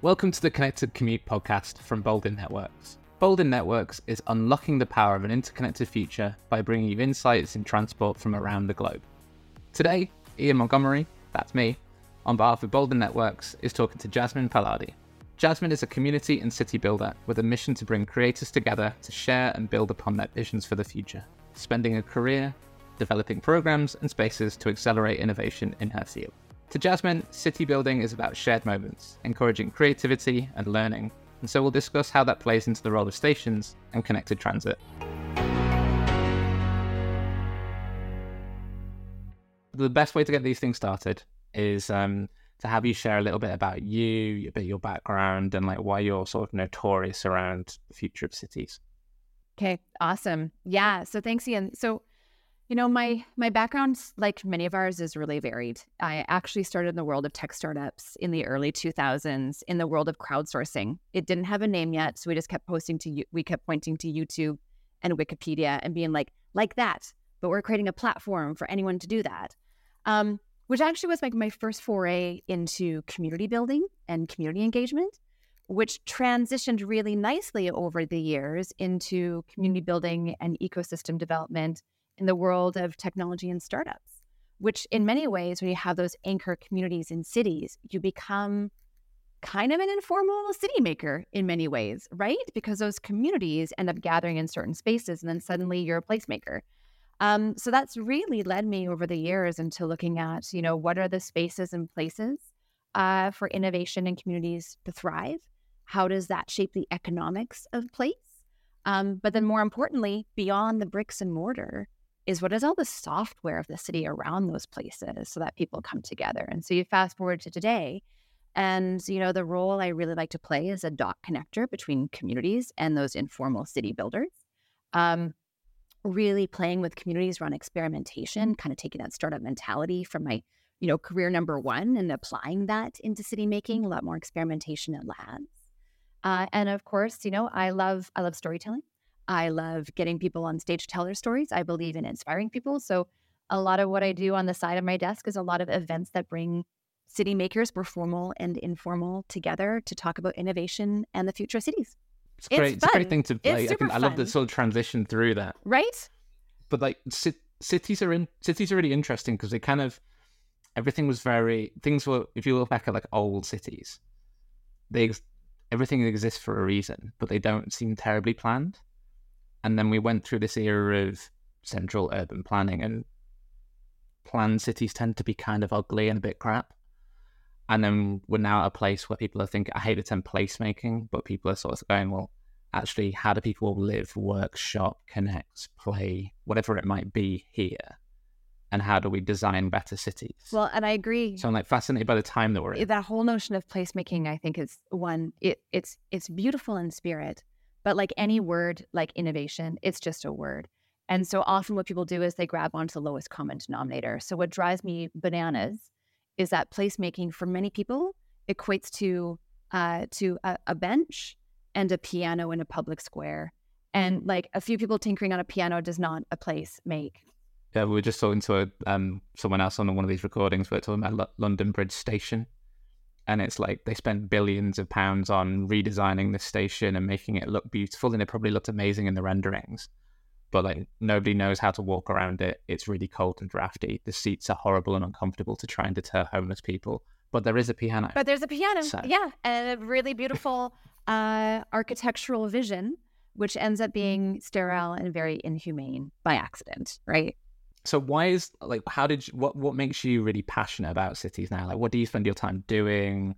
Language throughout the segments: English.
Welcome to the Connected Commute podcast from Boldyn Networks. Boldyn Networks is unlocking the power of an interconnected future by bringing you insights in transport from around the globe. Today, Iain Montgomery, that's me, on behalf of Boldyn Networks, is talking to Jasmine Palardy. Jasmine is a community and city builder with a mission to bring creators together to share and build upon their visions for the future, spending a career developing programs and spaces to accelerate innovation in her field. To Jasmine, city building is about shared moments, encouraging creativity and learning, and so we'll discuss how that plays into the role of stations and connected transit. The best way to get these things started is um, to have you share a little bit about you, a bit your background, and like why you're sort of notorious around the future of cities. Okay, awesome. Yeah. So thanks, Iain. So you know, my my background, like many of ours, is really varied. I actually started in the world of tech startups in the early 2000s, in the world of crowdsourcing. It didn't have a name yet, so we just kept posting to we kept pointing to YouTube and Wikipedia and being like, like that. But we're creating a platform for anyone to do that, um, which actually was like my first foray into community building and community engagement, which transitioned really nicely over the years into community building and ecosystem development in the world of technology and startups, which in many ways, when you have those anchor communities in cities, you become kind of an informal city maker in many ways, right? Because those communities end up gathering in certain spaces and then suddenly you're a placemaker. Um, so that's really led me over the years into looking at, you know, what are the spaces and places uh, for innovation and communities to thrive? How does that shape the economics of place? Um, but then more importantly, beyond the bricks and mortar, is what is all the software of the city around those places so that people come together. And so you fast forward to today, and you know the role I really like to play is a dot connector between communities and those informal city builders. Um, really playing with communities around experimentation, kind of taking that startup mentality from my you know career number one and applying that into city making. A lot more experimentation in labs. Uh, and of course, you know, I love I love storytelling. I love getting people on stage to tell their stories. I believe in mm-hmm. inspiring people. So a lot of what I do on the side of my desk is a lot of events that bring city makers, both formal and informal, together to talk about innovation and the future of cities. It's great. It's, it's a great thing to play. I, think, I love the sort of transition through that. Right. But like c- cities are in cities are really interesting because they kind of everything was very things were if you look back at like old cities, they everything exists for a reason, but they don't seem terribly planned. And then we went through this era of central urban planning, and planned cities tend to be kind of ugly and a bit crap. And then we're now at a place where people are thinking, I hate the term placemaking, but people are sort of going, well, actually, how do people live, work, shop, connect, play, whatever it might be here? And how do we design better cities? Well, and I agree. So I'm like fascinated by the time that we're in. That whole notion of placemaking, I think, is one. It, it's it's beautiful in spirit, but like any word, like innovation, it's just a word. And so often what people do is they grab onto the lowest common denominator. So what drives me bananas is that placemaking for many people equates to uh, to a, a bench and a piano in a public square. And like a few people tinkering on a piano does not a place make. Yeah, we were just talking to a, um, someone else on one of these recordings. We are talking about L- London Bridge Station, and it's like they spent billions of pounds on redesigning the station and making it look beautiful and it probably looked amazing in the renderings. But like nobody knows how to walk around it. It's really cold and drafty. The seats are horrible and uncomfortable to try and deter homeless people. But there is a piano. But there's a piano. So. yeah and a really beautiful uh, architectural vision which ends up being sterile and very inhumane by accident right so why is like how did you, what what makes you really passionate about cities now? Like what do you spend your time doing?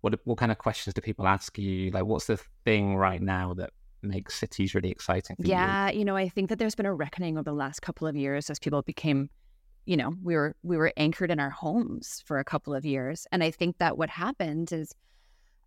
What what kind of questions do people ask you? Like what's the thing right now that makes cities really exciting yeah, you? you know, I think that there's been a reckoning over the last couple of years as people became you know, we were we were anchored in our homes for a couple of years. And I think that what happened is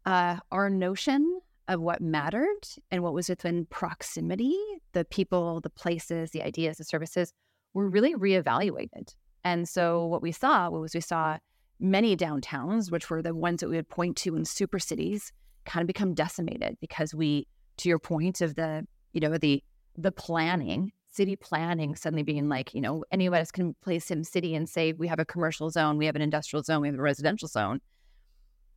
uh, our notion of what mattered and what was within proximity, the people, the places, the ideas, the services were really reevaluated. And so what we saw was we saw many downtowns, which were the ones that we would point to in super cities, kind of become decimated because we, to your point of the, you know, the the planning, city planning suddenly being like, you know, any of us can play Sim City and say we have a commercial zone, we have an industrial zone, we have a residential zone.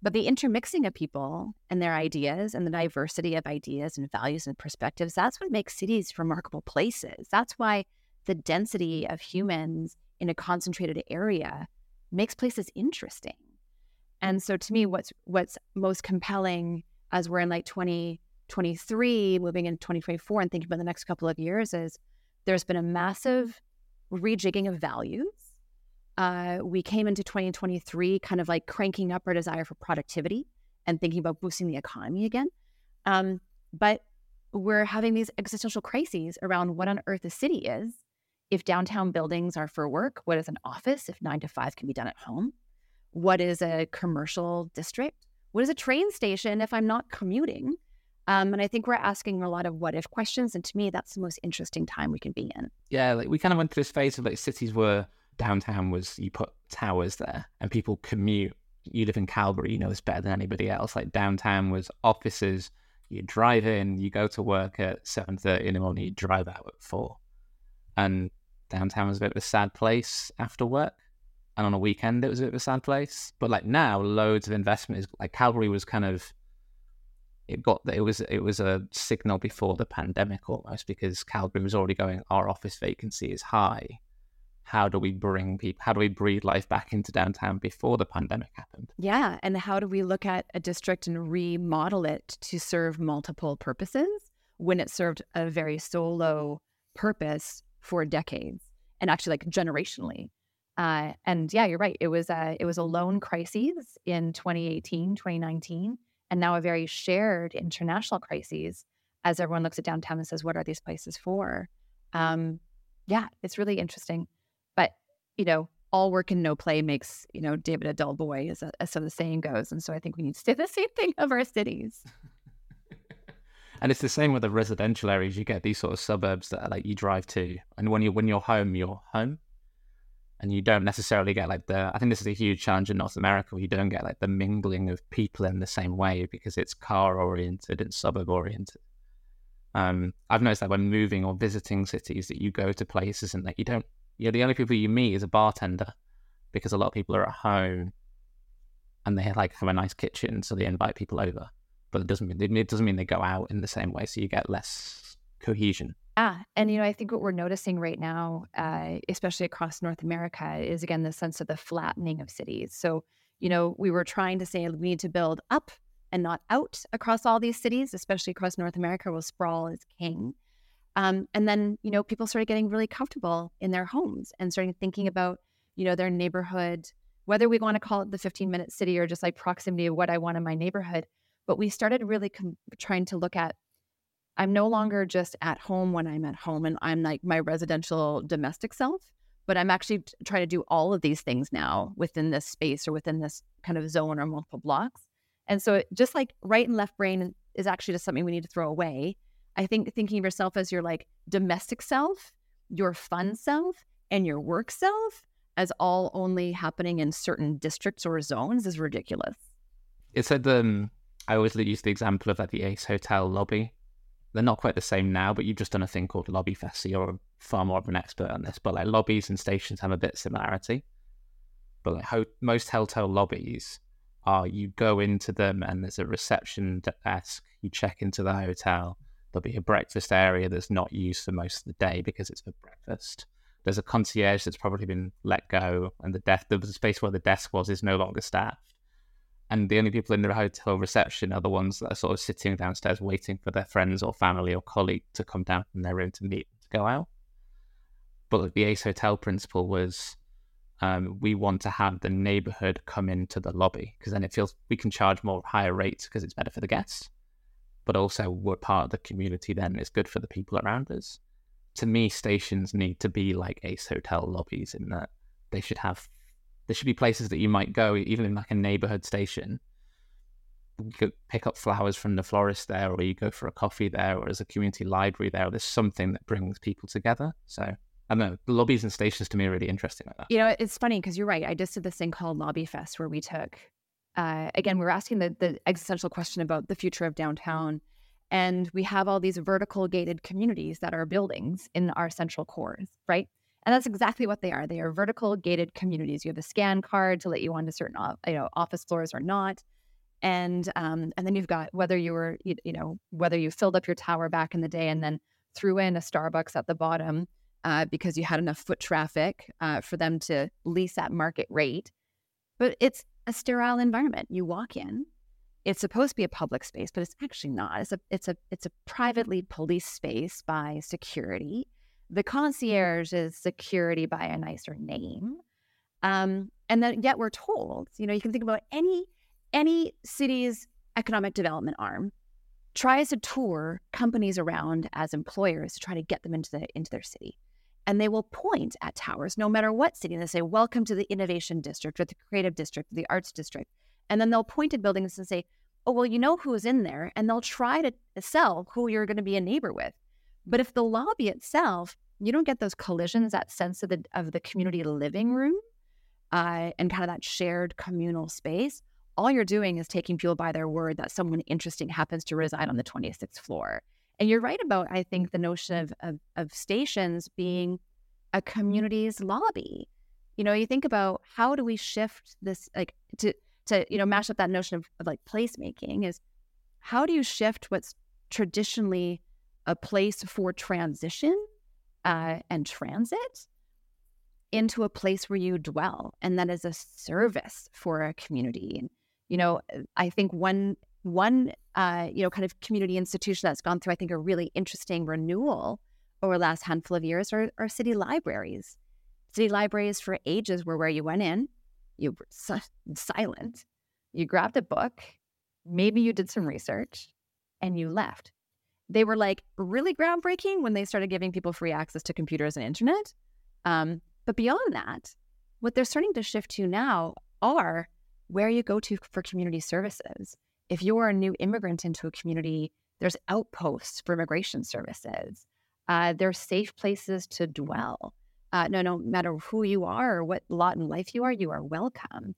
But the intermixing of people and their ideas and the diversity of ideas and values and perspectives, that's what makes cities remarkable places. That's why the density of humans in a concentrated area makes places interesting. And so to me, what's what's most compelling as we're in like 2023, moving into 2024 and thinking about the next couple of years is there's been a massive rejigging of values uh, we came into 2023 kind of like cranking up our desire for productivity and thinking about boosting the economy again. Um, but we're having these existential crises around what on earth a city is. If downtown buildings are for work, what is an office if nine to five can be done at home? What is a commercial district? What is a train station if I'm not commuting? Um, and I think we're asking a lot of what if questions. And to me, that's the most interesting time we can be in. Yeah, like we kind of went through this phase of like cities were downtown was you put towers there and people commute. You live in Calgary, you know this better than anybody else. Like downtown was offices. You drive in, you go to work at seven thirty in the morning, you drive out at four. And downtown was a bit of a sad place after work. And on a weekend it was a bit of a sad place. But like now, loads of investment is like Calgary was kind of it got it was it was a signal before the pandemic almost because Calgary was already going our office vacancy is high how do we bring people, how do we breathe life back into downtown before the pandemic happened? Yeah. And how do we look at a district and remodel it to serve multiple purposes when it served a very solo purpose for decades and actually like generationally? Uh, and yeah, you're right. It was a, it was a lone crisis in 2018, 2019, and now a very shared international crisis as everyone looks at downtown and says, what are these places for? Um, yeah, it's really interesting But, you know, all work and no play makes, you know, David a dull boy, as, as so the saying goes. And so I think we need to say the same thing of our cities. And it's the same with the residential areas. You get these sort of suburbs that are like you drive to, and when you when you're home, you're home, and you don't necessarily get like the. I think this is a huge challenge in North America. Where you don't get like the mingling of people in the same way because it's car oriented and suburb oriented. Um, I've noticed that when moving or visiting cities, that you go to places and that you don't you're the only people you meet is a bartender because a lot of people are at home and they like have a nice kitchen, so they invite people over. But it doesn't mean it doesn't mean they go out in the same way, so you get less cohesion. Yeah, and you know I think what we're noticing right now, uh, especially across North America, is again the sense of the flattening of cities. So you know we were trying to say we need to build up and not out across all these cities, especially across North America, where sprawl is king. Um, and then, you know, people started getting really comfortable in their homes and starting thinking about, you know, their neighborhood, whether we want to call it the 15 minute city or just like proximity of what I want in my neighborhood. But we started really trying to look at, I'm no longer just at home when I'm at home and I'm like my residential domestic self, but I'm actually t- trying to do all of these things now within this space or within this kind of zone or multiple blocks. And so, just like right and left brain is actually just something we need to throw away I think thinking of yourself as your like domestic self, your fun self, and your work self as all only happening in certain districts or zones is ridiculous. It said um I always use the example of like the Ace Hotel lobby. They're not quite the same now, but you've just done a thing called Lobby Fest, so you're far more of an expert on this. But like lobbies and stations have a bit of similarity. But like ho- most hotel lobbies are you go into them and there's a reception desk, you check into the hotel, There'll be a breakfast area that's not used for most of the day because it's for breakfast. There's a concierge that's probably been let go, and the desk, the space where the desk was is no longer staffed. And the only people in the hotel reception are the ones that are sort of sitting downstairs waiting for their friends or family or colleague to come down from their room to meet to go out. But the Ace Hotel principle was um, we want to have the neighborhood come into the lobby because then it feels we can charge more higher rates because it's better for the guests but also we're part of the community then it's good for the people around us to me stations need to be like ace hotel lobbies in that they should have there should be places that you might go even in like a neighborhood station you could pick up flowers from the florist there or you go for a coffee there or there's a community library there there's something that brings people together so I don't know. Lobbies and stations to me are really interesting like that. You know, it's funny because you're right. I just did this thing called Lobby Fest where we took uh, again, we are asking the, the existential question about the future of downtown. And we have all these vertical gated communities that are buildings in our central cores, right? And that's exactly what they are. They are vertical gated communities. You have a scan card to let you onto certain you know, office floors or not. and um, and then you've got whether you were you, you, know whether you filled up your tower back in the day and then threw in a Starbucks at the bottom uh, because you had enough foot traffic uh, for them to lease at market rate. But it's a sterile environment. You walk in, it's supposed to be a public space, but it's actually not. It's a it's a it's a privately policed space by security. The concierge is security by a nicer name. Um, and then yet we're told, you know, you can think about any any city's economic development arm tries to tour companies around as employers to try to get them into the into their city. And they will point at towers no matter what city. And they say, Welcome to the innovation district or the creative district, or the arts district. And then they'll point at buildings and say, Oh, well, you know who's in there. And they'll try to sell who you're going to be a neighbor with. But if the lobby itself, you don't get those collisions, that sense of the of the community living room, uh, and kind of that shared communal space, all you're doing is taking people by their word that someone interesting happens to reside on the 26th floor. And you're right about, I think, the notion of, of, of stations being a community's lobby. You know, you think about how do we shift this, like to to you know mash up that notion of, of like placemaking is how do you shift what's traditionally a place for transition uh, and transit into a place where you dwell and that is a service for a community. And you know i think one one uh, you know kind of community institution that's gone through i think a really interesting renewal over the last handful of years are, are city libraries. City libraries for ages were where you went in you were silent. You grabbed a book maybe you did some research and you left they were like really groundbreaking when they started giving people free access to computers and internet um, but beyond that, what they're starting to shift to now are where you go to for community services. If you're a new immigrant into a community, there's outposts for immigration services. Uh, there's safe places to dwell. Uh, no, no matter who you are or what lot in life you are, you are welcome.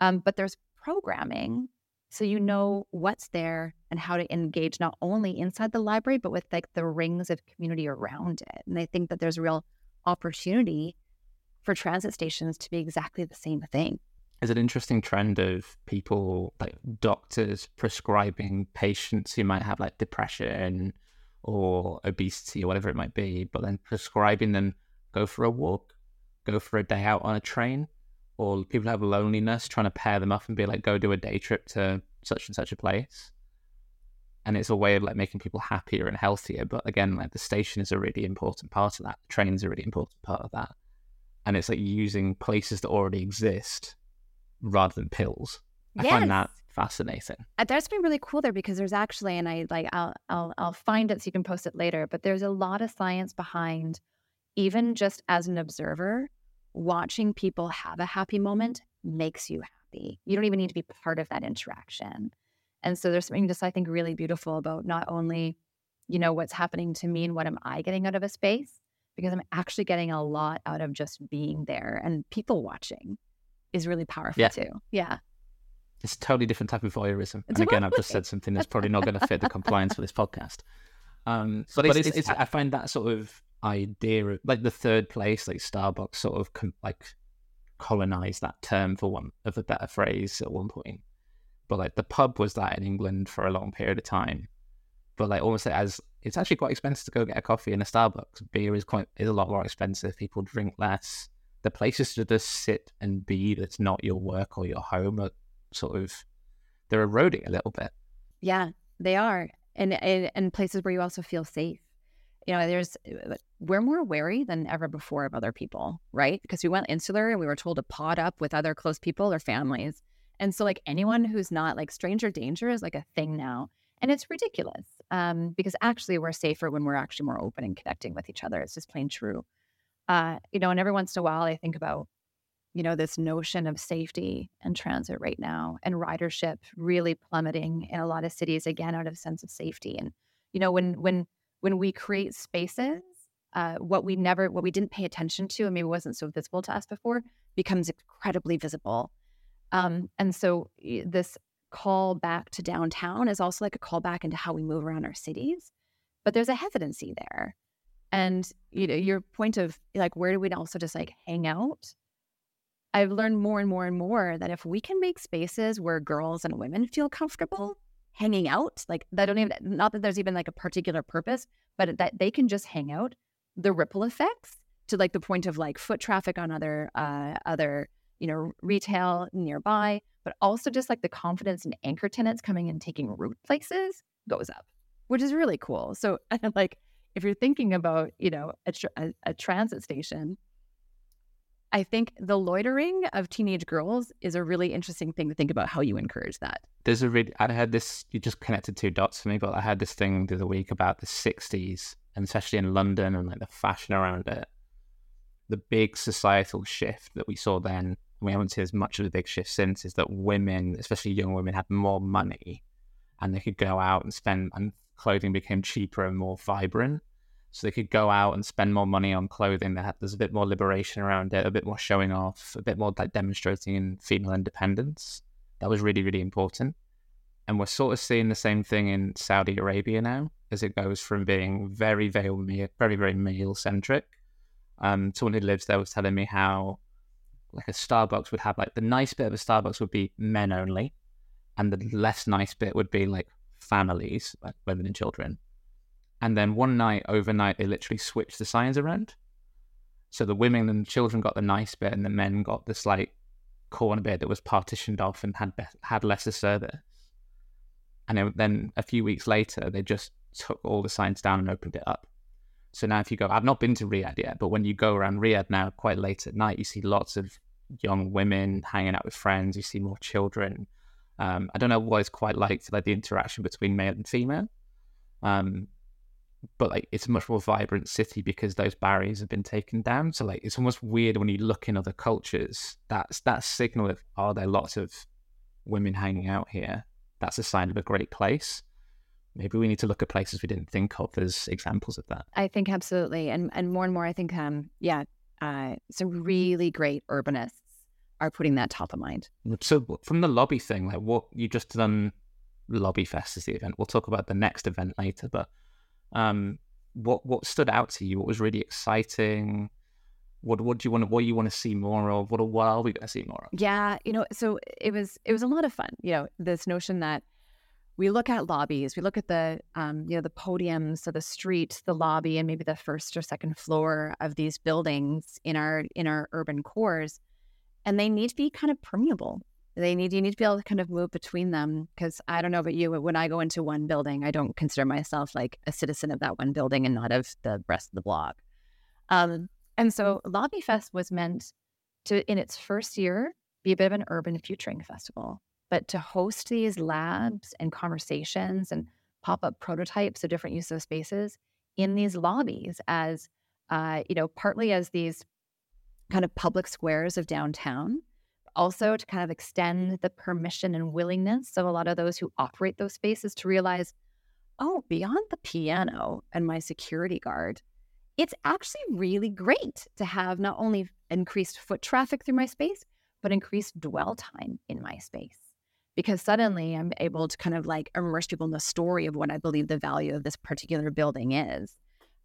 Um, but there's programming so you know what's there and how to engage not only inside the library but with like the rings of community around it and i think that there's real opportunity for transit stations to be exactly the same thing. There's an interesting trend of people like doctors prescribing patients who might have like depression or obesity or whatever it might be, but then prescribing them go for a walk, go for a day out on a train, or people have loneliness trying to pair them up and be like, go do a day trip to such and such a place. And it's a way of like making people happier and healthier. But again, like the station is a really important part of that. The train's a really important part of that and it's like using places that already exist rather than pills. I find that fascinating. Uh, that's been really cool there because there's actually, and I like, I'll, I'll, I'll find it so you can post it later. But there's a lot of science behind, even just as an observer, watching people have a happy moment makes you happy. You don't even need to be part of that interaction. And so there's something just I think really beautiful about not only, you know, what's happening to me and what am I getting out of a space, because I'm actually getting a lot out of just being there and people watching is really powerful yeah. too. Yeah. It's a totally different type of voyeurism. and again, I've just said something that's probably not going to fit the compliance for this podcast. Um, but, but it's, it's, it's, I find that sort of idea of like the third place, like Starbucks, sort of com- like colonized that term for one of a better phrase at one point. But like the pub was that in England for a long period of time. But like almost as it's actually quite expensive to go get a coffee in a Starbucks. Beer is quite is a lot more expensive. People drink less. The places to just sit and be that's not your work or your home are sort of they're eroding a little bit. Yeah, they are, and and, and places where you also feel safe. You know, there's we're more wary than ever before of other people, right? Because we went insular and we were told to pod up with other close people or families. And so, like anyone who's not like stranger danger is like a thing now. And it's ridiculous um, because actually we're safer when we're actually more open and connecting with each other. It's just plain true. Uh, you know, and every once in a while I think about, you know, this notion of safety and transit right now and ridership really plummeting in a lot of cities again out of sense of safety. And, you know, when when when we create spaces, uh, what we never what we didn't pay attention to and maybe wasn't so visible to us before becomes incredibly visible. Um, and so this call back to downtown is also like a call back into how we move around our cities. But there's a hesitancy there. And you know, your point of like where do we also just like hang out? I've learned more and more and more that if we can make spaces where girls and women feel comfortable hanging out, like that don't even not that there's even like a particular purpose, but that they can just hang out, the ripple effects to like the point of like foot traffic on other uh other, you know, retail nearby, but also just like the confidence in anchor tenants coming and taking root places goes up, which is really cool. So like if you're thinking about, you know, a, a, a transit station, I think the loitering of teenage girls is a really interesting thing to think about how you encourage that. There's a really, I had this, you just connected two dots for me, but I had this thing the other week about the 60s, and especially in London and like the fashion around it. The big societal shift that we saw then, and we haven't seen as much of a big shift since, is that women, especially young women, had more money and they could go out and spend, and clothing became cheaper and more vibrant so they could go out and spend more money on clothing there's a bit more liberation around it, a bit more showing off, a bit more like demonstrating in female independence. That was really, really important. And we're sort of seeing the same thing in Saudi Arabia now, as it goes from being very, very, very, very male centric. Um, someone who lives there was telling me how, like, a Starbucks would have like the nice bit of a Starbucks would be men only, and the less nice bit would be like families, like women and children. And then one night, overnight, they literally switched the signs around. So the women and children got the nice bit, and the men got this like corner bit that was partitioned off and had be- had lesser service. And it, then a few weeks later, they just took all the signs down and opened it up. So now, if you go, I've not been to Riyadh yet, but when you go around Riyadh now, quite late at night, you see lots of young women hanging out with friends. You see more children. Um, I don't know what it's quite like like the interaction between male and female. Um, but like it's a much more vibrant city because those barriers have been taken down. So like it's almost weird when you look in other cultures. That's that signal of are there lots of women hanging out here? That's a sign of a great place. Maybe we need to look at places we didn't think of as examples of that. I think absolutely, and and more and more, I think um yeah, uh, some really great urbanists are putting that top of mind. So from the lobby thing, like what you just done, Lobby Fest is the event. We'll talk about the next event later, but um, what what stood out to you? What was really exciting? What what do you want? To, what you want to see more of? What, what are we going to see more of? Yeah, you know, so it was it was a lot of fun. You know, this notion that we look at lobbies, we look at the um, you know the podiums, so the street, the lobby, and maybe the first or second floor of these buildings in our in our urban cores, and they need to be kind of permeable they need you need to be able to kind of move between them because i don't know about you but when i go into one building i don't consider myself like a citizen of that one building and not of the rest of the block. Um, and so lobby fest was meant to in its first year be a bit of an urban futuring festival but to host these labs and conversations and pop-up prototypes of different use of spaces in these lobbies as uh, you know partly as these kind of public squares of downtown also to kind of extend the permission and willingness of a lot of those who operate those spaces to realize, oh, beyond the piano and my security guard, it's actually really great to have not only increased foot traffic through my space, but increased dwell time in my space. Because suddenly I'm able to kind of like immerse people in the story of what I believe the value of this particular building is.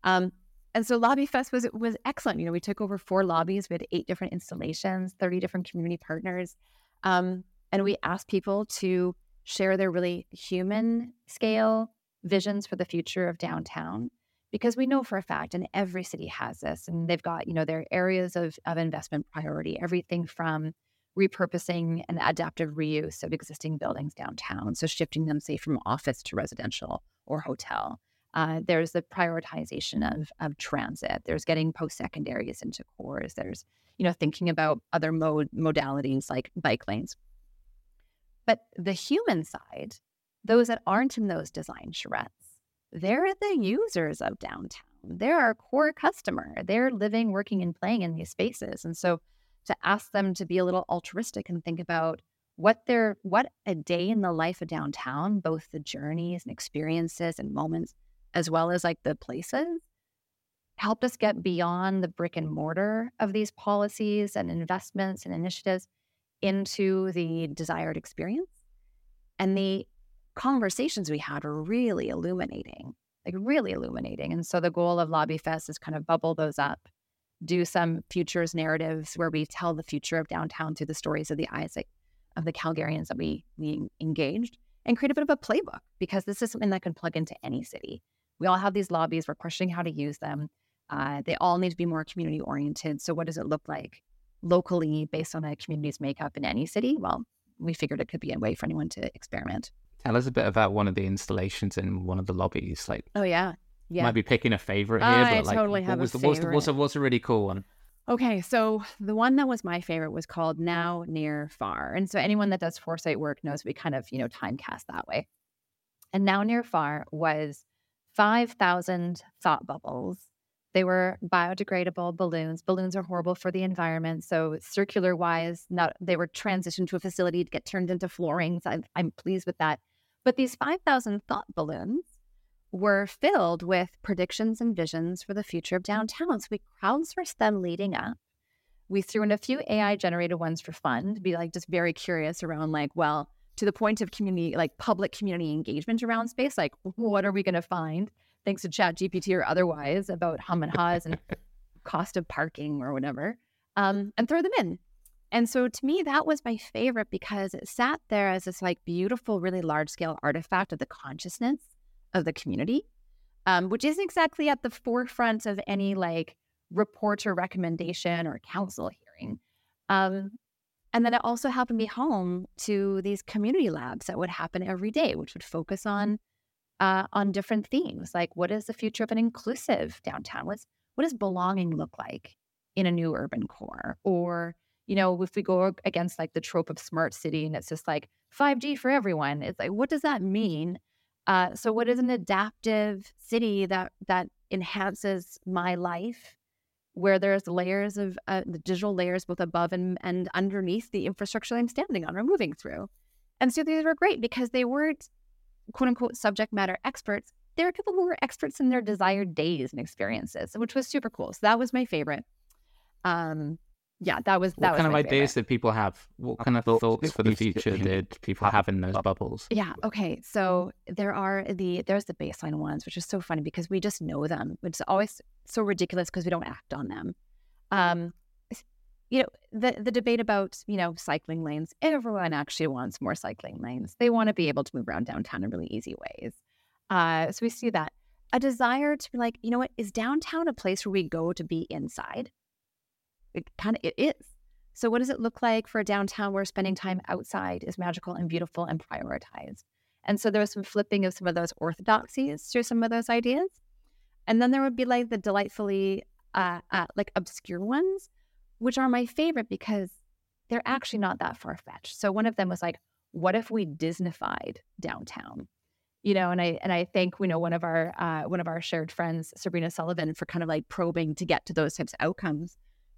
Um, and so Lobby Fest was was excellent. You know, we took over four lobbies. We had eight different installations, 30 different community partners. Um, and we asked people to share their really human scale visions for the future of downtown because we know for a fact and every city has this and they've got you know their areas of, of investment priority everything from repurposing and adaptive reuse of existing buildings downtown so shifting them say from office to residential or hotel uh, there's the prioritization of of transit. There's getting post secondaries into cores. There's you know thinking about other mode modalities like bike lanes. But the human side, those that aren't in those design charrettes, they're the users of downtown. They're our core customer. They're living, working, and playing in these spaces. And so to ask them to be a little altruistic and think about what their what a day in the life of downtown, both the journeys and experiences and moments as well as like the places helped us get beyond the brick and mortar of these policies and investments and initiatives into the desired experience. And the conversations we had were really illuminating, like really illuminating. And so the goal of Lobby Fest is kind of bubble those up do some futures narratives where we tell the future of downtown through the stories of the eyes of the Calgarians that we we engaged, and create a bit of a playbook because this is something that can plug into any city. We all have these lobbies. We're questioning how to use them. Uh, they all need to be more community oriented. So, what does it look like locally based on a community's makeup in any city? Well, we figured it could be a way for anyone to experiment. Tell us a bit about one of the installations in one of the lobbies. Like, oh yeah, yeah. Might be picking a favorite here, I but like, totally what have was a the, what's, the, what's, the, what's a really cool one? Okay, so the one that was my favorite was called Now Near Far. And so anyone that does foresight work knows we kind of, you know, time cast that way. And Now Near Far was 5,000 thought bubbles. They were biodegradable balloons. Balloons are horrible for the environment. So circular wise, not they were transitioned to a facility to get turned into floorings. I'm, I'm pleased with that. But these 5,000 thought balloons were filled with predictions and visions for the future of mm. downtown. So we crowdsourced them leading up. We threw in a few AI generated ones for fun to be like just very curious around like, well, to the point of community, like public community engagement around space, like what are we going to find thanks to Chat GPT or otherwise about hum and haws and cost of parking or whatever, um, and throw them in. And so to me, that was my favorite because it sat there as this like beautiful, really large scale artifact of the consciousness of the community, um, which isn't exactly at the forefront of any like report or recommendation or council hearing. Um, and then it also happened to be home to these community labs that would happen every day, which would focus on uh, on different themes, like what is the future of an inclusive downtown? What's what does belonging look like in a new urban core? Or you know, if we go against like the trope of smart city and it's just like 5G for everyone, it's like what does that mean? Uh, so, what is an adaptive city that that enhances my life, where there's layers of uh, the digital layers both above and, and underneath the infrastructure I'm standing on or moving through? And so these were great because they weren't quote unquote subject matter experts. They were people who were experts in their desired days and experiences, which was super cool. So that was my favorite. Um, yeah, that was that what was kind of my ideas favorite. did people have? What kind of thoughts for the future did people have in those bubbles? Yeah. Okay. So there are the there's the baseline ones, which is so funny because we just know them, It's always so ridiculous because we don't act on them. Um, you know the the debate about you know cycling lanes. Everyone actually wants more cycling lanes. They want to be able to move around downtown in really easy ways. Uh, so we see that a desire to be like, you know what, is downtown a place where we go to be inside? It kind of it is. So, what does it look like for a downtown where spending time outside is magical and beautiful and prioritized? And so there was some flipping of some of those orthodoxies through some of those ideas. And then there would be like the delightfully uh, uh, like obscure ones, which are my favorite because they're actually not that far fetched. So one of them was like, what if we Disneyfied downtown? You know, and I and I thank you know one of our uh, one of our shared friends, Sabrina Sullivan, for kind of like probing to get to those types of outcomes.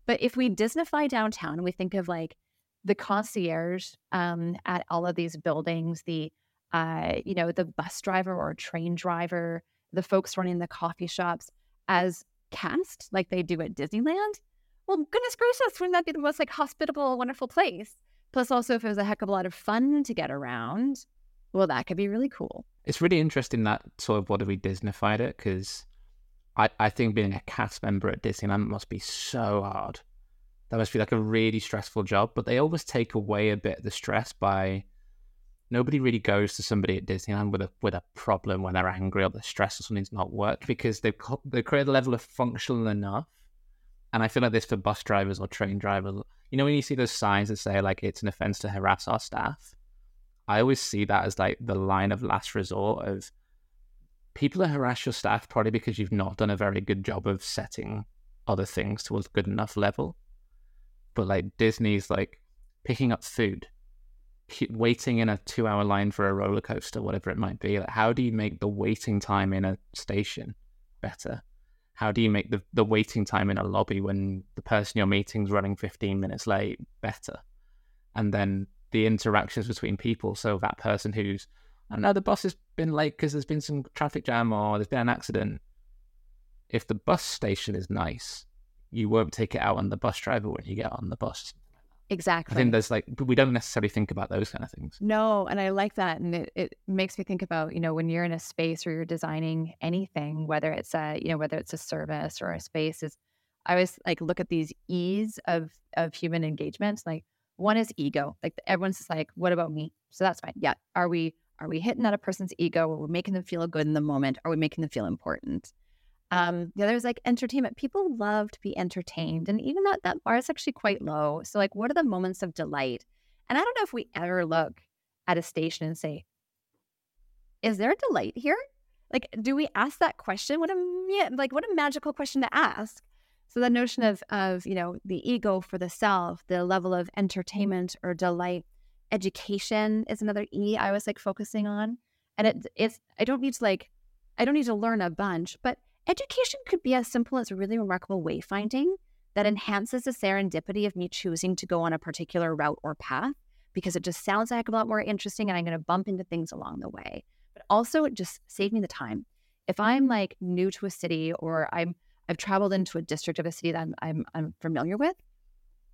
But if we Disneyfy downtown we think of like the concierge um, at all of these buildings, the uh, you know the bus driver or train driver, the folks running the coffee shops as cast like they do at Disneyland, well, goodness gracious, wouldn't that be the most like hospitable, wonderful place? Plus, also if it was a heck of a lot of fun to get around, well, that could be really cool. It's really interesting that sort of what have we Disneyfied it because I, I think being a cast member at Disneyland must be so hard. That must be like a really stressful job, but they always take away a bit of the stress by nobody really goes to somebody at Disneyland with a with a problem when they're angry or they're stressed or something's not worked because they've co- they create a level of functional enough. And I feel like this for bus drivers or train drivers. You know, when you see those signs that say like it's an offense to harass our staff, I always see that as like the line of last resort of people that harass your staff probably because you've not done a very good job of setting other things to a good enough level. But like Disney's like picking up food, waiting in a two hour line for a roller coaster, whatever it might be. Like, how do you make the waiting time in a station better? How do you make the, the waiting time in a lobby when the person you're meeting is running 15 minutes late better? And then the interactions between people. So that person who's, I don't know, the bus has been late because there's been some traffic jam or there's been an accident. If the bus station is nice, you won't take it out on the bus driver when you get on the bus. Exactly. I think there's like, but we don't necessarily think about those kind of things. No, and I like that. And it, it makes me think about, you know, when you're in a space or you're designing anything, whether it's a, you know, whether it's a service or a space, is I always like look at these E's of of human engagement. Like one is ego. Like everyone's just like, what about me? So that's fine. Yeah. Are we are we hitting at a person's ego? Are we making them feel good in the moment? Are we making them feel important? Um, the other is like entertainment. People love to be entertained, and even that that bar is actually quite low. So like, what are the moments of delight? And I don't know if we ever look at a station and say, "Is there delight here?" Like, do we ask that question? What a like what a magical question to ask. So the notion of of you know the ego for the self, the level of entertainment or delight, education is another E I was like focusing on, and it it's I don't need to like I don't need to learn a bunch, but education could be as simple as really remarkable wayfinding that enhances the serendipity of me choosing to go on a particular route or path because it just sounds like a lot more interesting and I'm going to bump into things along the way. But also, it just saved me the time. If I'm like new to a city or I'm I've traveled into a district of a city that I'm, I'm, I'm familiar with.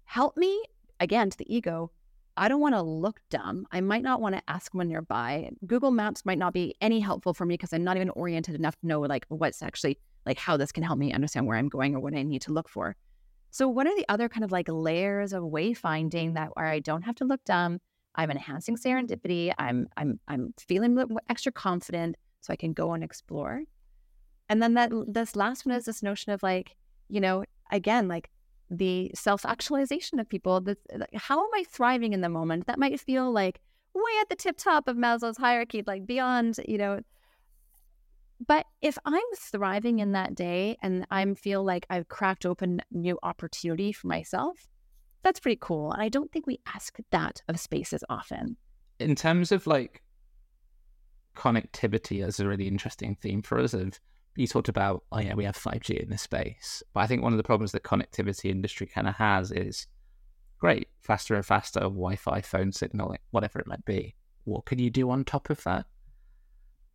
Help me, again, to the ego. I don't want to look dumb. I might not want to ask when nearby. Google Maps might not be any helpful for me because I'm not even oriented enough to know like what's actually like how this can help me understand where I'm going or what I need to look for. So, what are the other kind of like layers of wayfinding that where I don't have to look dumb? I'm enhancing serendipity. I'm I'm I'm feeling extra confident so I can go and explore. And then that this last one is this notion of like, you know, again, like the self-actualization of people. That how am I thriving in the moment? That might feel like way at the tip top of Maslow's hierarchy, like beyond, you know. But if I'm thriving in that day and I feel like I've cracked open new opportunity for myself, that's pretty cool. And I don't think we ask that of spaces often. In terms of like connectivity as a really interesting theme for us of you talked about, oh yeah, we have 5G in this space. But I think one of the problems that connectivity industry kind of has is great, faster and faster Wi-Fi phone signal, whatever it might be. What can you do on top of that?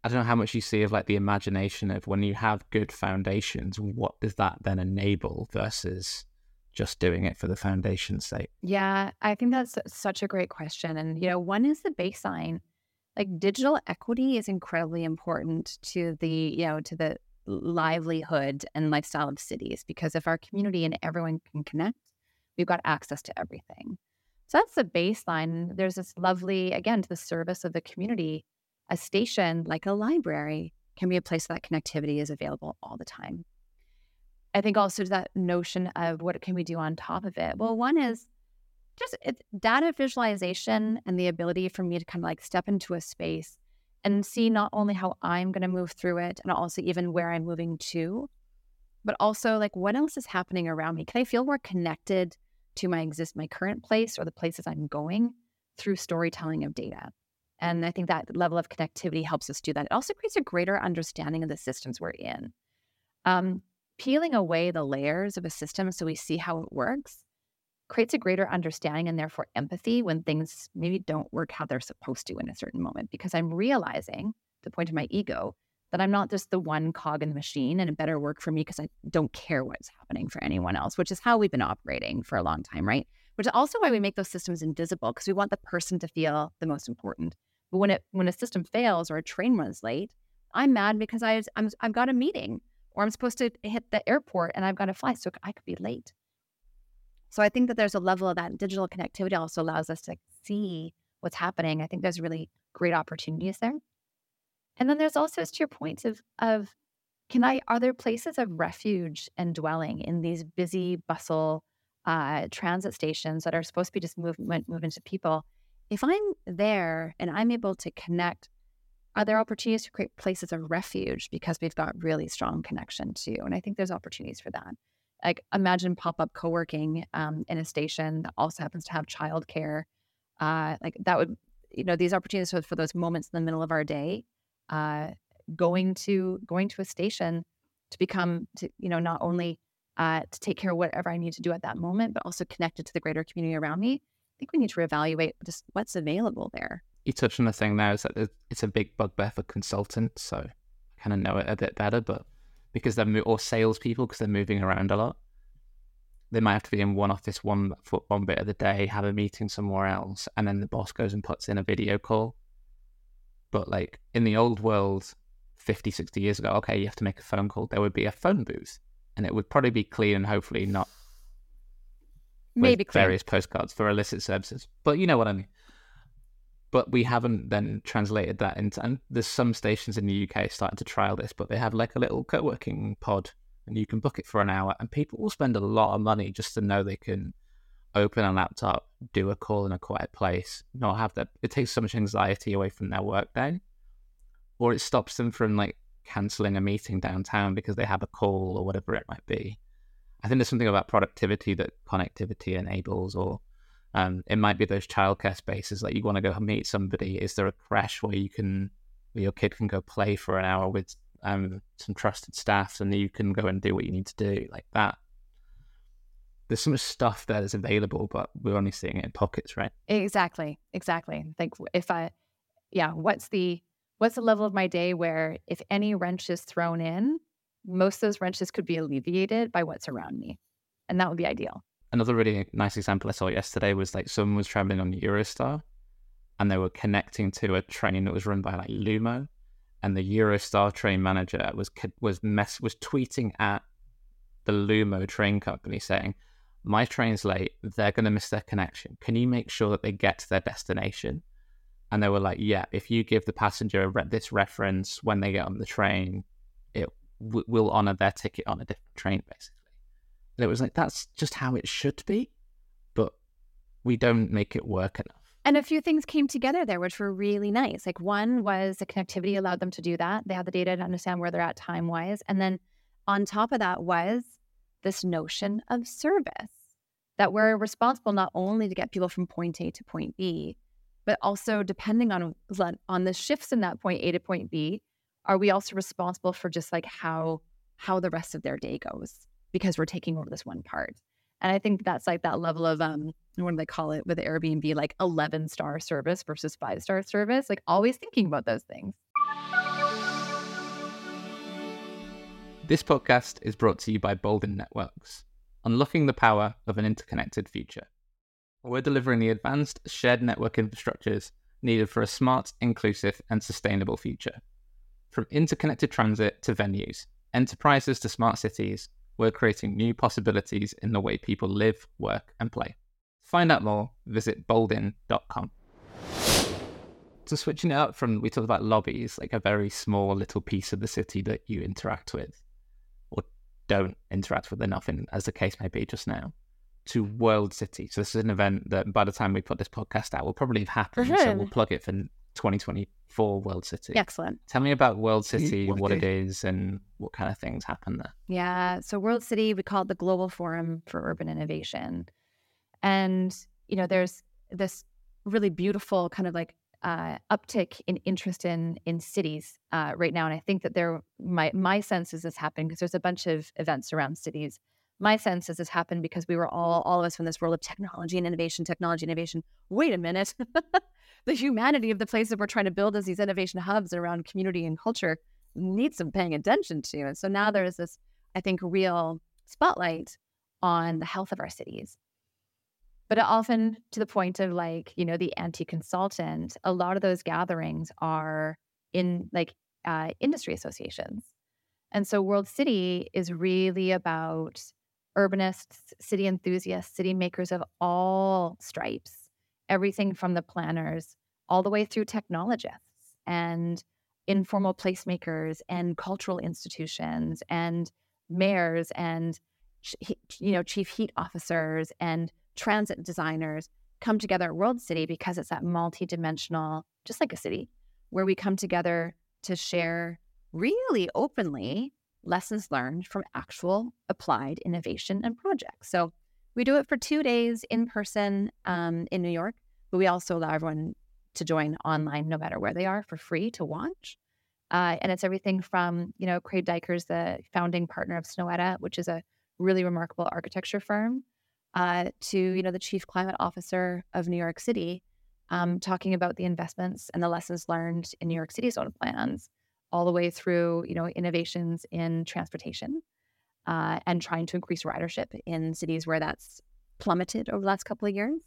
I don't know how much you see of like the imagination of when you have good foundations, what does that then enable versus just doing it for the foundation's sake? Yeah, I think that's such a great question. And, you know, one is the baseline. Like digital equity is incredibly important to the, you know, to the livelihood and lifestyle of cities because if our community and everyone can connect, we've got access to everything. So that's the baseline. There's this lovely, again, to the service of the community, a station like a library can be a place that connectivity is available all the time. I think also to that notion of what can we do on top of it? Well, one is just data visualization and the ability for me to kind of like step into a space and see not only how I'm going to move through it and also even where I'm moving to, but also like what else is happening around me? Can I feel more connected to my exist my current place or the places I'm going through storytelling of data? And I think that level of connectivity helps us do that. It also creates a greater understanding of the systems we're in. Um, peeling away the layers of a system so we see how it works creates a greater understanding and therefore empathy when things maybe don't work how they're supposed to in a certain moment because I'm realizing the point of my ego that I'm not just the one cog in the machine and it better work for me because I don't care what's happening for anyone else, which is how we've been operating for a long time, right? Which is also why we make those systems invisible because we want the person to feel the most important. But when it when a system fails or a train runs late, I'm mad because I I'm, I've got a meeting or I'm supposed to hit the airport and I've got to fly, so I could be late. So I think that there's a level of that digital connectivity also allows us to see what's happening. I think there's really great opportunities there. And then there's also, to your point of of can I are there places of refuge and dwelling in these busy bustle uh, transit stations that are supposed to be just movement moving to people? If I'm there and I'm able to connect, are there opportunities to create places of refuge because we've got really strong connection too? And I think there's opportunities for that like imagine pop-up co-working um, in a station that also happens to have childcare uh, like that would you know these opportunities for, for those moments in the middle of our day uh, going to going to a station to become to you know not only uh, to take care of whatever i need to do at that moment but also connected to the greater community around me i think we need to reevaluate just what's available there. You touched on the thing now is that it's a big bugbear for consultants so i kind of know it a bit better but because they're mo- or salespeople because they're moving around a lot. They might have to be in one office one for one bit of the day, have a meeting somewhere else, and then the boss goes and puts in a video call. But like in the old world, 50, 60 years ago, okay, you have to make a phone call. There would be a phone booth and it would probably be clean and hopefully not maybe various postcards for illicit services. But you know what I mean. But we haven't then translated that into. And there's some stations in the UK starting to trial this, but they have like a little co-working pod, and you can book it for an hour, and people will spend a lot of money just to know they can open a laptop, do a call in a quiet place, not have that. It takes so much anxiety away from their workday, or it stops them from like canceling a meeting downtown because they have a call or whatever it might be. I think there's something about productivity that connectivity enables, or um, it might be those childcare spaces like you want to go meet somebody. Is there a crash where you can, where your kid can go play for an hour with um, some trusted staff, and you can go and do what you need to do like that? There's so much stuff that is available, but we're only seeing it in pockets, right? Exactly, exactly. Like if I, yeah, what's the what's the level of my day where if any wrench is thrown in, most of those wrenches could be alleviated by what's around me. And that would be ideal. Another really nice example I saw yesterday was like someone was traveling on Eurostar and they were connecting to a train that was run by like Lumo. And the Eurostar train manager was was mess was tweeting at the Lumo train company saying, "My train's late. They're going to miss their connection. Can you make sure that they get to their destination?" And they were like, "Yeah, if you give the passenger this reference when they get on the train, it w- will honor their ticket on a different train, basically. And it was like, that's just how it should be, but we don't make it work enough. And a few things came together there, which were really nice. Like one was the connectivity allowed them to do that. They had the data to understand where they're at time wise. And then on top of that was this notion of service that we're responsible not only to get people from point A to point B, but also depending on on the shifts in that point A to point B, are we also responsible for just like how how the rest of their day goes because we're taking over this one part and i think that's like that level of um what do they call it with airbnb like 11 star service versus 5 star service like always thinking about those things this podcast is brought to you by Boldyn Networks, unlocking the power of an interconnected future. We're delivering the advanced shared network infrastructures needed for a smart, inclusive, and sustainable future. From interconnected transit to venues, enterprises to smart cities, we're creating new possibilities in the way people live, work, and play. To find out more, visit boldyn.com. So, switching it up from, we talked about lobbies, like a very small little piece of the city that you interact with or don't interact with enough, in, as the case may be just now, to World City. So, this is an event that by the time we put this podcast out will probably have happened. So, we'll plug it for 2024 World City. Excellent. Tell me about World City, what, what it is, and what kind of things happen there. Yeah. So, World City, we call it the Global Forum for Urban Innovation. And, you know, there's this really beautiful kind of like uh, uptick in interest in in cities uh, right now, and I think that there my my sense is this happened because there's a bunch of events around cities. My sense is this happened because we were all all of us in this world of technology and innovation, technology innovation. Wait a minute, the humanity of the place that we're trying to build as these innovation hubs around community and culture needs some paying attention to. And so now there's this, I think, real spotlight on the health of our cities. But often to the point of like, you know, the anti consultant, a lot of those gatherings are in like uh, industry associations. And so World City is really about urbanists, city enthusiasts, city makers of all stripes everything from the planners all the way through technologists and informal placemakers and cultural institutions and mayors and you know chief heat officers and transit designers come together at World City because it's that multi-dimensional just like a city where we come together to share really openly lessons learned from actual applied innovation and projects. So we do it for two days in person um, in New York, but we also allow everyone to join online no matter where they are for free to watch. Uh, and it's everything from, you know, Craig Dykers, the founding partner of Snøhetta, which is a really remarkable architecture firm, uh, to, you know, the chief climate officer of New York City, um, talking about the investments and the lessons learned in New York City's own plans, all the way through, you know, innovations in transportation uh, and trying to increase ridership in cities where that's plummeted over the last couple of years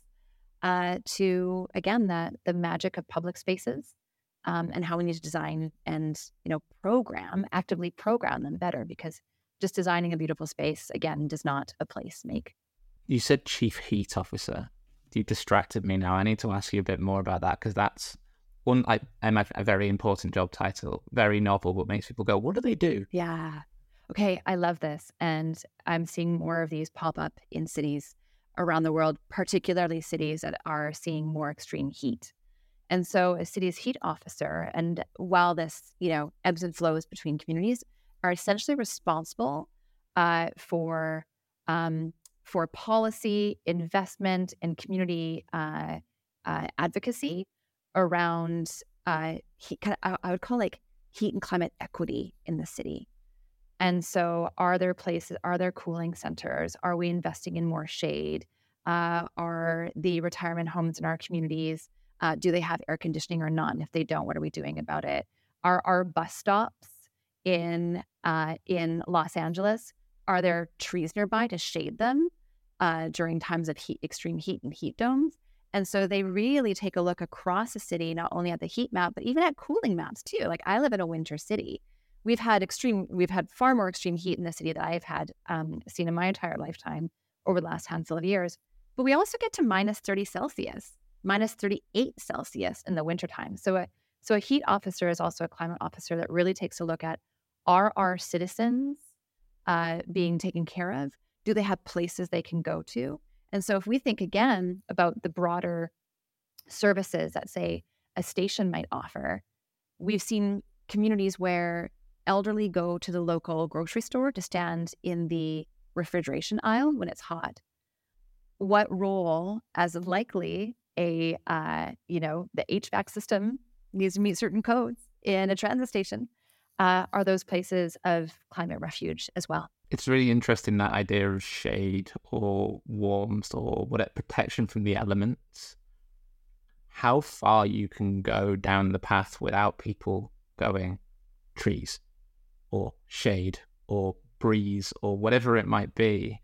uh, to again the the magic of public spaces um, and how we need to design and you know program actively program them better because just designing a beautiful space again does not a place make. You said chief heat officer. You distracted me now. I need to ask you a bit more about that because that's one i imagine a very important job title, very novel, but makes people go, "What do they do?" Yeah. Okay, I love this, and I'm seeing more of these pop up in cities around the world, particularly cities that are seeing more extreme heat. And so, a city's heat officer, and while this, you know, ebbs and flows between communities, are essentially responsible uh, for um, for policy, investment, and community uh, uh, advocacy around uh, heat, I would call like heat and climate equity in the city. And so, are there places? Are there cooling centers? Are we investing in more shade? Uh, are the retirement homes in our communities? Uh, do they have air conditioning or not? And if they don't, what are we doing about it? Are our bus stops in uh, in Los Angeles? Are there trees nearby to shade them uh, during times of heat, extreme heat and heat domes? And so they really take a look across the city, not only at the heat map, but even at cooling maps too. Like I live in a winter city. We've had extreme, we've had far more extreme heat in the city that I've had um, seen in my entire lifetime over the last handful of years. But we also get to minus 30 Celsius, minus 38 Celsius in the wintertime. So a, so a heat officer is also a climate officer that really takes a look at are our citizens uh, being taken care of? Do they have places they can go to? And so, if we think again about the broader services that, say, a station might offer, we've seen communities where elderly go to the local grocery store to stand in the refrigeration aisle when it's hot. What role, as likely a uh, you know the HVAC system needs to meet certain codes in a transit station, uh, are those places of climate refuge as well it's really interesting that idea of shade or warmth or whatever protection from the elements. How far you can go down the path without people going trees or shade or breeze or whatever it might be.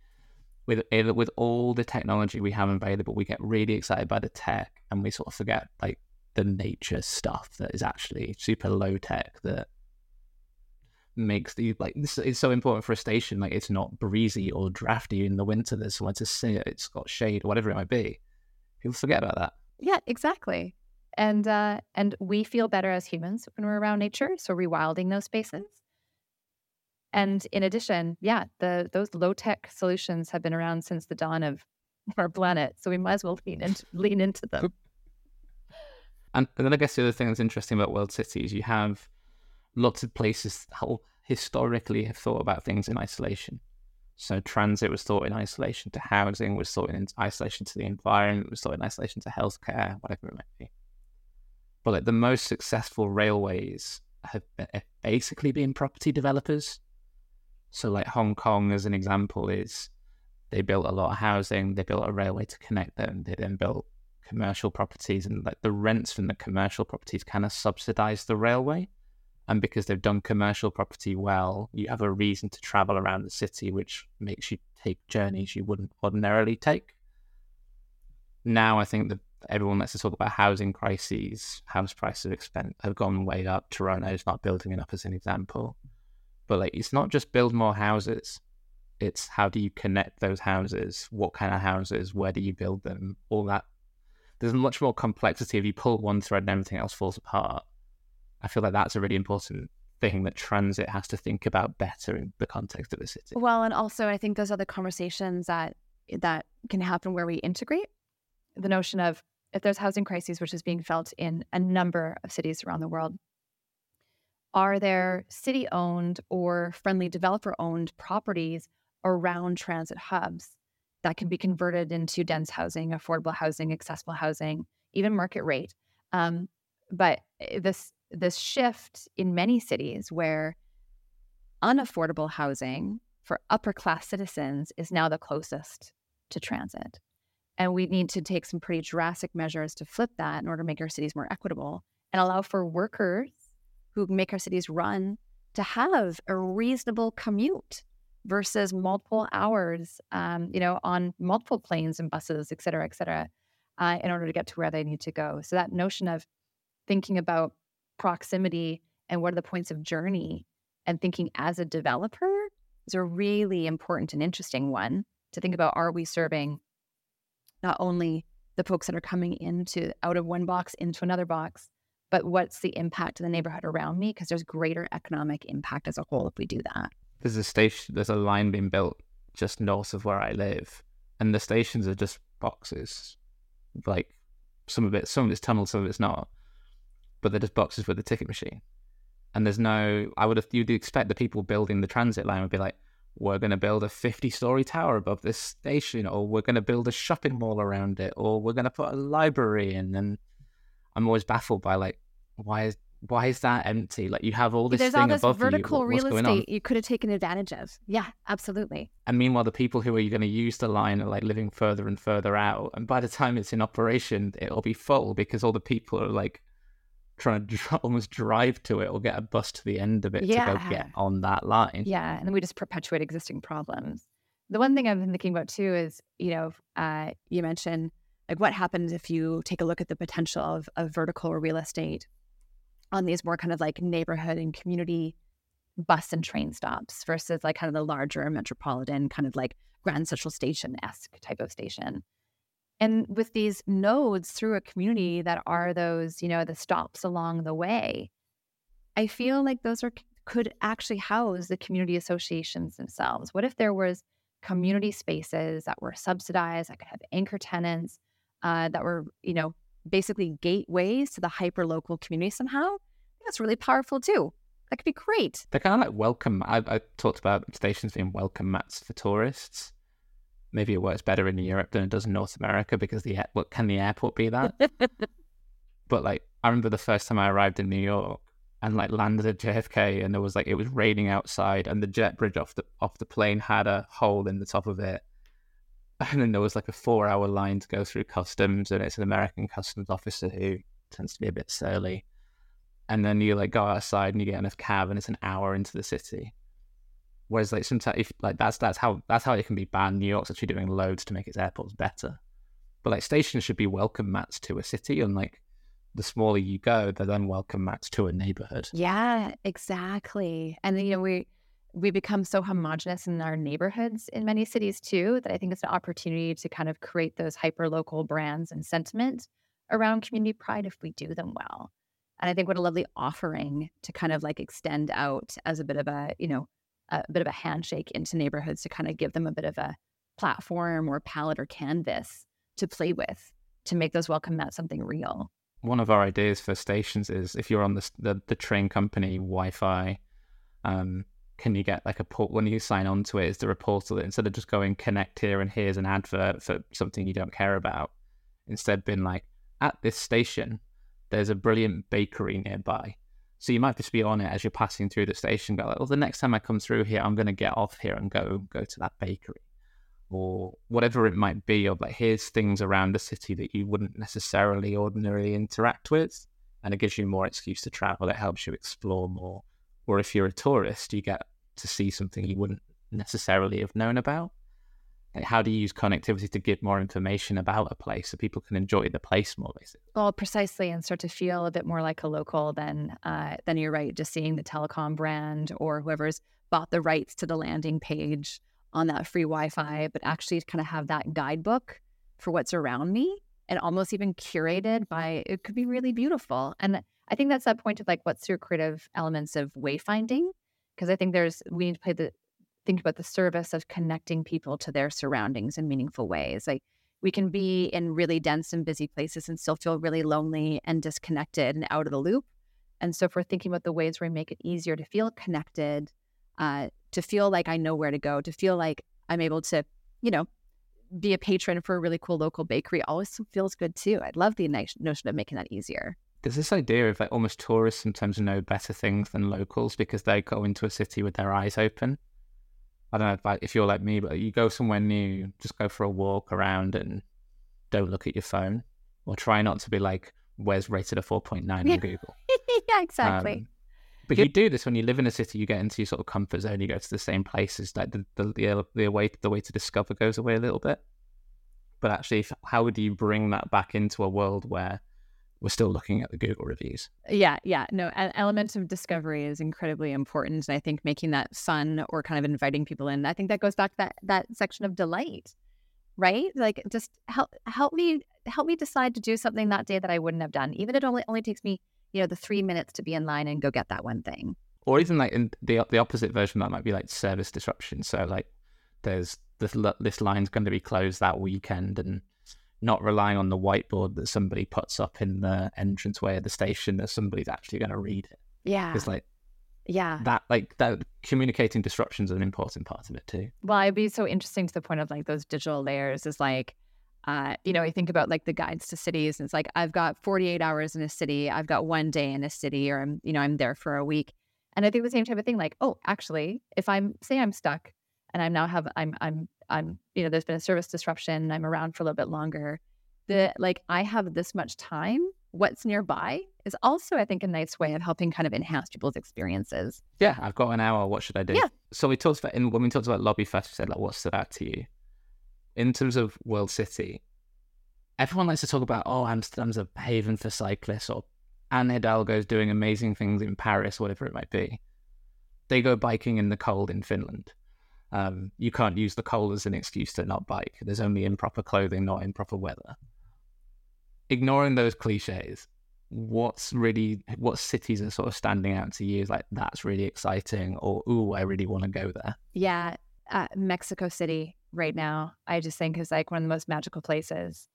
With eh, with all the technology we have available, we get really excited by the tech and we sort of forget like the nature stuff that is actually super low tech that makes the like this is so important for a station. Like it's not breezy or drafty in the winter. There's somewhere to sit. It's got shade, whatever it might be. People forget about that. Yeah, exactly. And uh, and we feel better as humans when we're around nature. So rewilding those spaces. And in addition, yeah, the those low tech solutions have been around since the dawn of our planet. So we might as well lean into lean into them. And, and then I guess the other thing that's interesting about world cities, you have lots of places historically have thought about things in isolation. So transit was thought in isolation to housing, was thought in isolation to the environment, was thought in isolation to healthcare, whatever it might be. But like the most successful railways have basically been property developers. So like Hong Kong, as an example, is they built a lot of housing, they built a railway to connect them, they then built commercial properties, and like the rents from the commercial properties kind of subsidize the railway. And because they've done commercial property well, you have a reason to travel around the city, which makes you take journeys you wouldn't ordinarily take. Now, I think that everyone likes to talk about housing crises. House prices have, have gone way up. Toronto is not building enough, as an example. But like, it's not just build more houses. It's how do you connect those houses? What kind of houses? Where do you build them? All that. There's much more complexity if you pull one thread and everything else falls apart. I feel like that's a really important thing that transit has to think about better in the context of the city. Well, and also I think those are the conversations that that can happen where we integrate the notion of if there's housing crises, which is being felt in a number of cities around the world, are there city owned or friendly developer owned properties around transit hubs that can be converted into dense housing, affordable housing, accessible housing, even market rate? Um, but eh, this this shift in many cities where unaffordable housing for upper class citizens is now the closest to transit. And we need to take some pretty drastic measures to flip that in order to make our cities more equitable and allow for workers who make our cities run to have a reasonable commute versus multiple hours, um, you know, on multiple planes and buses, et cetera, et cetera, uh, in order to get to where they need to go. So that notion of thinking about proximity and what are the points of journey and thinking as a developer is a really important and interesting one to think about. Are we serving not only the folks that are coming into out of one box into another box, but what's the impact to the neighborhood around me? Because there's greater economic impact as a whole if we do that. There's a station, there's a line being built just north of where I live, and the stations are just boxes. Like some of it, some of it's tunnel some of it's not, but they're just boxes with a ticket machine. And there's no, I would have, you'd expect the people building the transit line would be like, we're going to build a 50 story tower above this station, or we're going to build a shopping mall around it, or we're going to put a library in. And I'm always baffled by like, why is why is that empty? Like you have all this There's thing all this above vertical you. real What's going on? estate you could have taken advantage of. Yeah, absolutely. And meanwhile, the people who are going to use the line are like living further and further out. And by the time it's in operation, it'll be full because all the people are like trying to dr- almost drive to it or get a bus to the end of it to go get on that line. Yeah, and then we just perpetuate existing problems. The one thing I've been thinking about too is, you know, uh, you mentioned like what happens if you take a look at the potential of, of vertical real estate on these more kind of like neighborhood and community bus and train stops versus like kind of the larger metropolitan kind of like Grand Central Station esque type of station. And with these nodes through a community that are those, you know, the stops along the way, I feel like those are could actually house the community associations themselves. What if there was community spaces that were subsidized, that could have anchor tenants, uh, that were, you know, basically gateways to the hyper local community somehow? That's really powerful too. That could be great. They're kind of like welcome. I, I talked about stations being welcome mats for tourists. Maybe it works better in Europe than it does in North America because the what can the airport be that? but like I remember the first time I arrived in New York and like landed at JFK and there was like it was raining outside and the jet bridge off the off the plane had a hole in the top of it. And then there was like a four hour line to go through customs and it's an American customs officer who tends to be a bit surly. And then you like go outside and you get in a cab and it's an hour into the city. Whereas like sometimes if like that's that's how that's how it can be banned. New York's actually doing loads to make its airports better. But like stations should be welcome mats to a city and like the smaller you go, the then welcome mats to a neighborhood. Yeah, exactly. And you know, we we become so homogenous in our neighborhoods in many cities too that I think it's an opportunity to kind of create those hyper local brands and sentiment around community pride if we do them well. And I think what a lovely offering to kind of like extend out as a bit of a, you know, a bit of a handshake into neighborhoods to kind of give them a bit of a platform or palette or canvas to play with to make those welcome mats something real. One of our ideas for stations is if you're on the the, the train company Wi-Fi, um, can you get like a port when you sign on to it? Is there a portal that instead of just going connect here and here's an advert for something you don't care about, instead been like at this station, there's a brilliant bakery nearby. So you might just be on it as you're passing through the station. Go like, well, the next time I come through here, I'm going to get off here and go go to that bakery, or whatever it might be. Of like, here's things around the city that you wouldn't necessarily ordinarily interact with, and it gives you more excuse to travel. It helps you explore more. Or if you're a tourist, you get to see something you wouldn't necessarily have known about. How do you use connectivity to give more information about a place so people can enjoy the place more, basically? Well, precisely, and start to feel a bit more like a local than uh, than you're right. Just seeing the telecom brand or whoever's bought the rights to the landing page on that free Wi-Fi, but actually kind of have that guidebook for what's around me, and almost even curated by. It could be really beautiful, and I think that's that point of like, what's your creative elements of wayfinding? Because I think there's we need to play the think about the service of connecting people to their surroundings in meaningful ways. Like we can be in really dense and busy places and still feel really lonely and disconnected and out of the loop. And so, if we're thinking about the ways where we make it easier to feel connected, uh, to feel like I know where to go, to feel like I'm able to, you know, be a patron for a really cool local bakery, always feels good too. I'd love the notion of making that easier. There's this idea of like almost tourists sometimes know better things than locals because they go into a city with their eyes open. I don't know if, like, if you're like me, but you go somewhere new, just go for a walk around and don't look at your phone, or try not to be like, "Where's rated a 4.9 Yeah. on Google?" yeah, exactly. Um, but you do this when you live in a city. You get into your sort of comfort zone. You go to the same places. Like the the the, the way the way to discover goes away a little bit. But actually, how would you bring that back into a world where we're still looking at the Google reviews. Yeah, yeah. No, an element of discovery is incredibly important. And I think making that fun or kind of inviting people in, I think that goes back to that that section of delight, right? Like just help help me help me decide to do something that day that I wouldn't have done. Even if it only only takes me, you know, the three minutes to be in line and go get that one thing. Or even like in the the opposite version that might be like service disruption. So like there's this this line's going to be closed that weekend and not relying on the whiteboard that somebody puts up in the entranceway of the station that somebody's actually going to read it. Yeah. It's like, yeah, that like that communicating disruptions is an important part of it too. Well, it'd be so interesting to the point of like those digital layers is like, uh, you know, I think about like the guides to cities, and it's like I've got 48 hours in a city, I've got one day in a city, or I'm, you know, I'm there for a week, and I think the same type of thing. Like, oh, actually, if I'm say I'm stuck and I'm now have I'm I'm I'm, you know, there's been a service disruption, I'm around for a little bit longer. The like I have this much time. What's nearby is also, I think, a nice way of helping kind of enhance people's experiences. Yeah, I've got an hour. What should I do? Yeah. So we talked about in when we talked about Lobbyfest, we said like what stood out to you in terms of World City. Everyone likes to talk about oh Amsterdam's a haven for cyclists or Anne Hidalgo's doing amazing things in Paris, whatever it might be. They go biking in the cold in Finland. Um, you can't use the cold as an excuse to not bike. There's only improper clothing, not improper weather. Ignoring those cliches, what's really what cities are sort of standing out to you? Like that's really exciting, or ooh, I really want to go there. Yeah, uh, Mexico City right now, I just think is like one of the most magical places.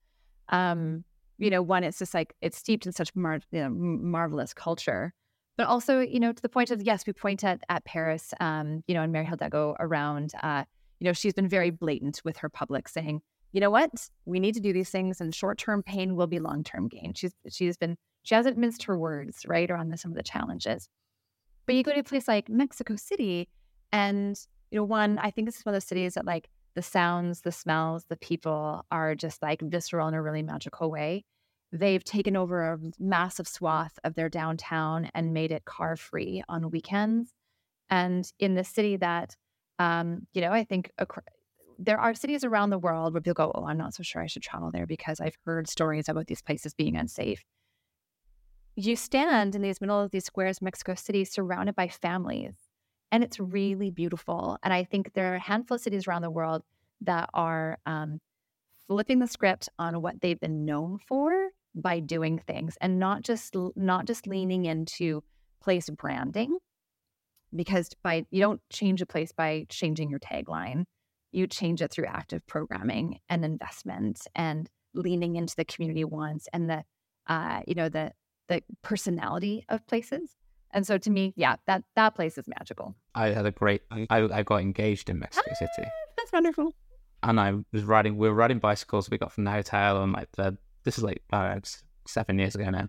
Um, you know, one, it's just like it's steeped in such mar- you know, marvelous culture but also, you know, to the point of yes, we point at at Paris, um, you know, and Mary Hidalgo around, uh, you know, she's been very blatant with her public, saying, you know what, we need to do these things, and short term pain will be long term gain. She's she's been she hasn't minced her words, right, around the, some of the challenges. But you go to a place like Mexico City, and you know, one, I think this is one of those cities that like the sounds, the smells, the people are just like visceral in a really magical way. They've taken over a massive swath of their downtown and made it car free on weekends. And in the city that, um, you know, I think there are cities around the world where people go, Oh, I'm not so sure I should travel there because I've heard stories about these places being unsafe. You stand in these middle of these squares, Mexico City, surrounded by families, and it's really beautiful. And I think there are a handful of cities around the world that are um, flipping the script on what they've been known for by doing things and not just not just leaning into place branding because by you don't change a place by changing your tagline. You change it through active programming and investment and leaning into the community wants and the uh, you know the the personality of places. And so to me yeah that that place is magical. I had a great i, I got engaged in mexico ah, city. that's wonderful. And i was riding we were riding bicycles. We got from the hotel and like the this is like uh, seven years ago now,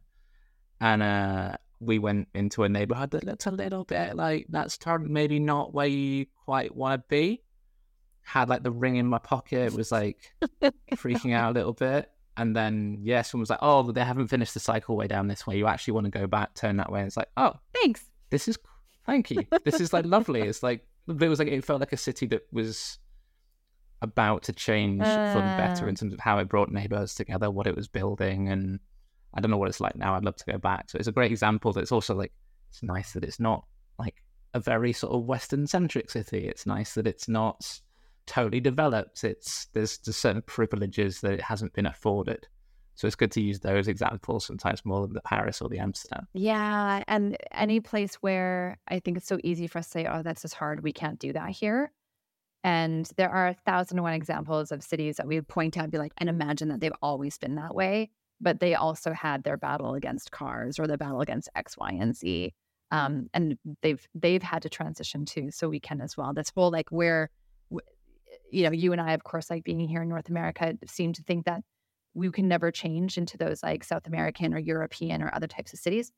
and uh, we went into a neighborhood that looked a little bit like that's turned maybe not where you quite want to be. Had like the ring in my pocket, was like freaking out a little bit. And then, yeah, someone was like, oh, they haven't finished the cycle way down this way. You actually want to go back, turn that way. And it's like, oh, thanks. This is, thank you. this is like lovely. It's like, it was like, it felt like a city that was about to change uh... for the better uh. in terms of how it brought neighbors together, what it was building. And I don't know what it's like now. I'd love to go back. So it's a great example that it's also like, it's nice that it's not like a very sort of Western centric city. It's nice that it's not totally developed. It's there's just certain privileges that it hasn't been afforded. So it's good to use those examples sometimes more than the Paris or the Amsterdam. Yeah. And any place where I think it's so easy for us to say, oh, that's just hard. We can't do that here. And there are a thousand and one examples of cities that we would point out and be like, and imagine that they've always been that way. But they also had their battle against cars or the battle against X, Y, and Z. Um, and they've they've had to transition too. So we can as well. This whole like where, you know, you and I, of course, like being here in North America, seem to think that we can never change into those like South American or European or other types of cities.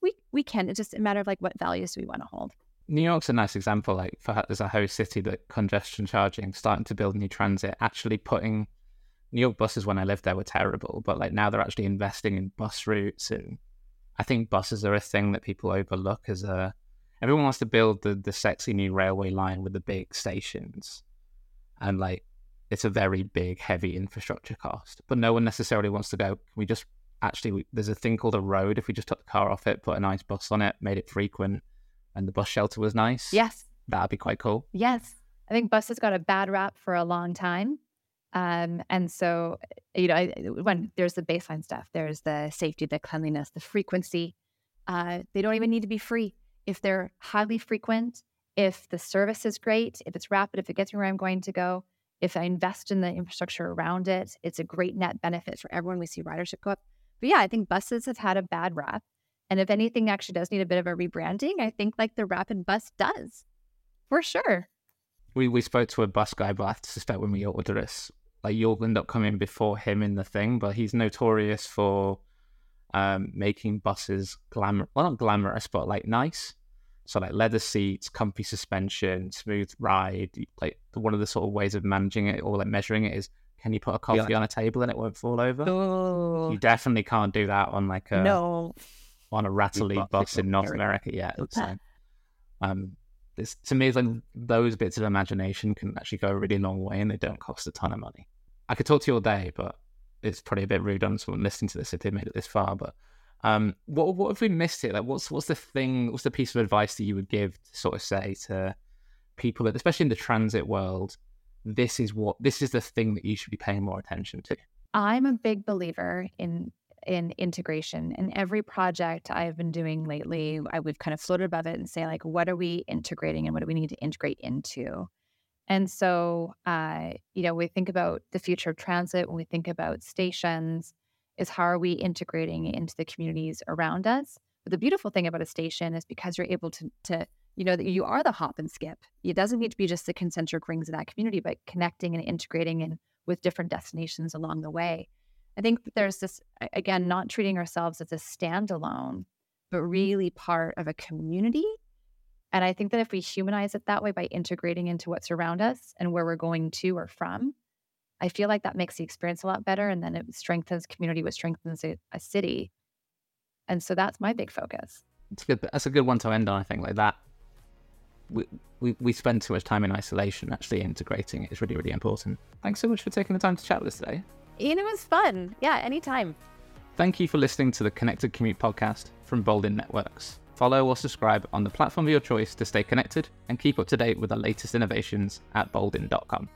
We we can. It's just a matter of like what values do we want to hold. New York's a nice example, like for a host city that congestion charging, starting to build new transit, actually putting New York buses when I lived there were terrible, but like now they're actually investing in bus routes and I think buses are a thing that people overlook as a everyone wants to build the the sexy new railway line with the big stations. And like it's a very big, heavy infrastructure cost. But no one necessarily wants to go, we just actually we, there's a thing called a road. If we just took the car off it, put a nice bus on it, made it frequent, and the bus shelter was nice, Yes. that'd be quite cool. Yes. I think buses got a bad rap for a long time. Um, and so, you know, I- when there's the baseline stuff, there's the safety, the cleanliness, the frequency. Uh, they don't even need to be free. If they're highly frequent, if the service is great, if it's rapid, if it gets me where I'm going to go, if I invest in the infrastructure around it, it's a great net benefit for everyone. We see ridership go up. But yeah, I think buses have had a bad rap. And if anything actually does need a bit of a rebranding, I think like the rapid bus does, for sure. We we spoke to a bus guy, but I suspect when we order this, like you'll end up coming before him in the thing. But he's notorious for um, making buses glamour, well not glamorous, but like nice. So like leather seats, comfy suspension, smooth ride. Like one of the sort of ways of managing it or like measuring it is, can you put a coffee on a table and it won't fall over? Oh You definitely can't do that on like a no. On a rattly bus bus in North America yet. So, um, it's, to me, it's like those bits of imagination can actually go a really long way, and they don't cost a ton of money. I could talk to you all day, but it's probably a bit rude on someone listening to this if they made it this far. But um, what what if we missed it? Like, what's what's the thing? What's the piece of advice that you would give to sort of say to people, that, especially in the transit world? This is what this is the thing that you should be paying more attention to. I'm a big believer in in integration. In every project I've been doing lately, I would kind of floated above it and say, like, what are we integrating and what do we need to integrate into? And so, uh, you know, we think about the future of transit when we think about stations, is how are we integrating into the communities around us? But the beautiful thing about a station is because you're able to to you know that you are the hop and skip. It doesn't need to be just the concentric rings of that community, but connecting and integrating and with different destinations along the way. I think there's this again, not treating ourselves as a standalone, but mm-hmm. really part of a community. And I think that if we humanize it that way by integrating into what's around us and where we're going to or from, I feel like that makes the experience a lot better. And then it strengthens community, which strengthens a, a city. And so that's my big focus. It's good. That's a good one to end on. I think like that. We, we we spend too much time in isolation. Actually, integrating it is really really important. Thanks so much for taking the time to chat with us today. Iain, it was fun. Yeah, anytime. Thank you for listening to the Connected Commute podcast from Boldyn Networks. Follow or subscribe on the platform of your choice to stay connected and keep up to date with the latest innovations at boldyn.com.